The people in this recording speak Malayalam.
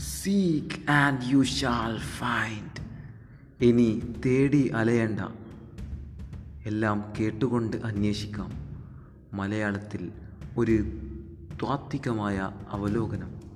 Seek and you shall find ഇനി തേടി അലയണ്ട. എല്ലാം കേട്ടുകൊണ്ട് അന്വേഷിക്കാം. മലയാളത്തിൽ ഒരു ത്വാത്വികമായ അവലോകനം.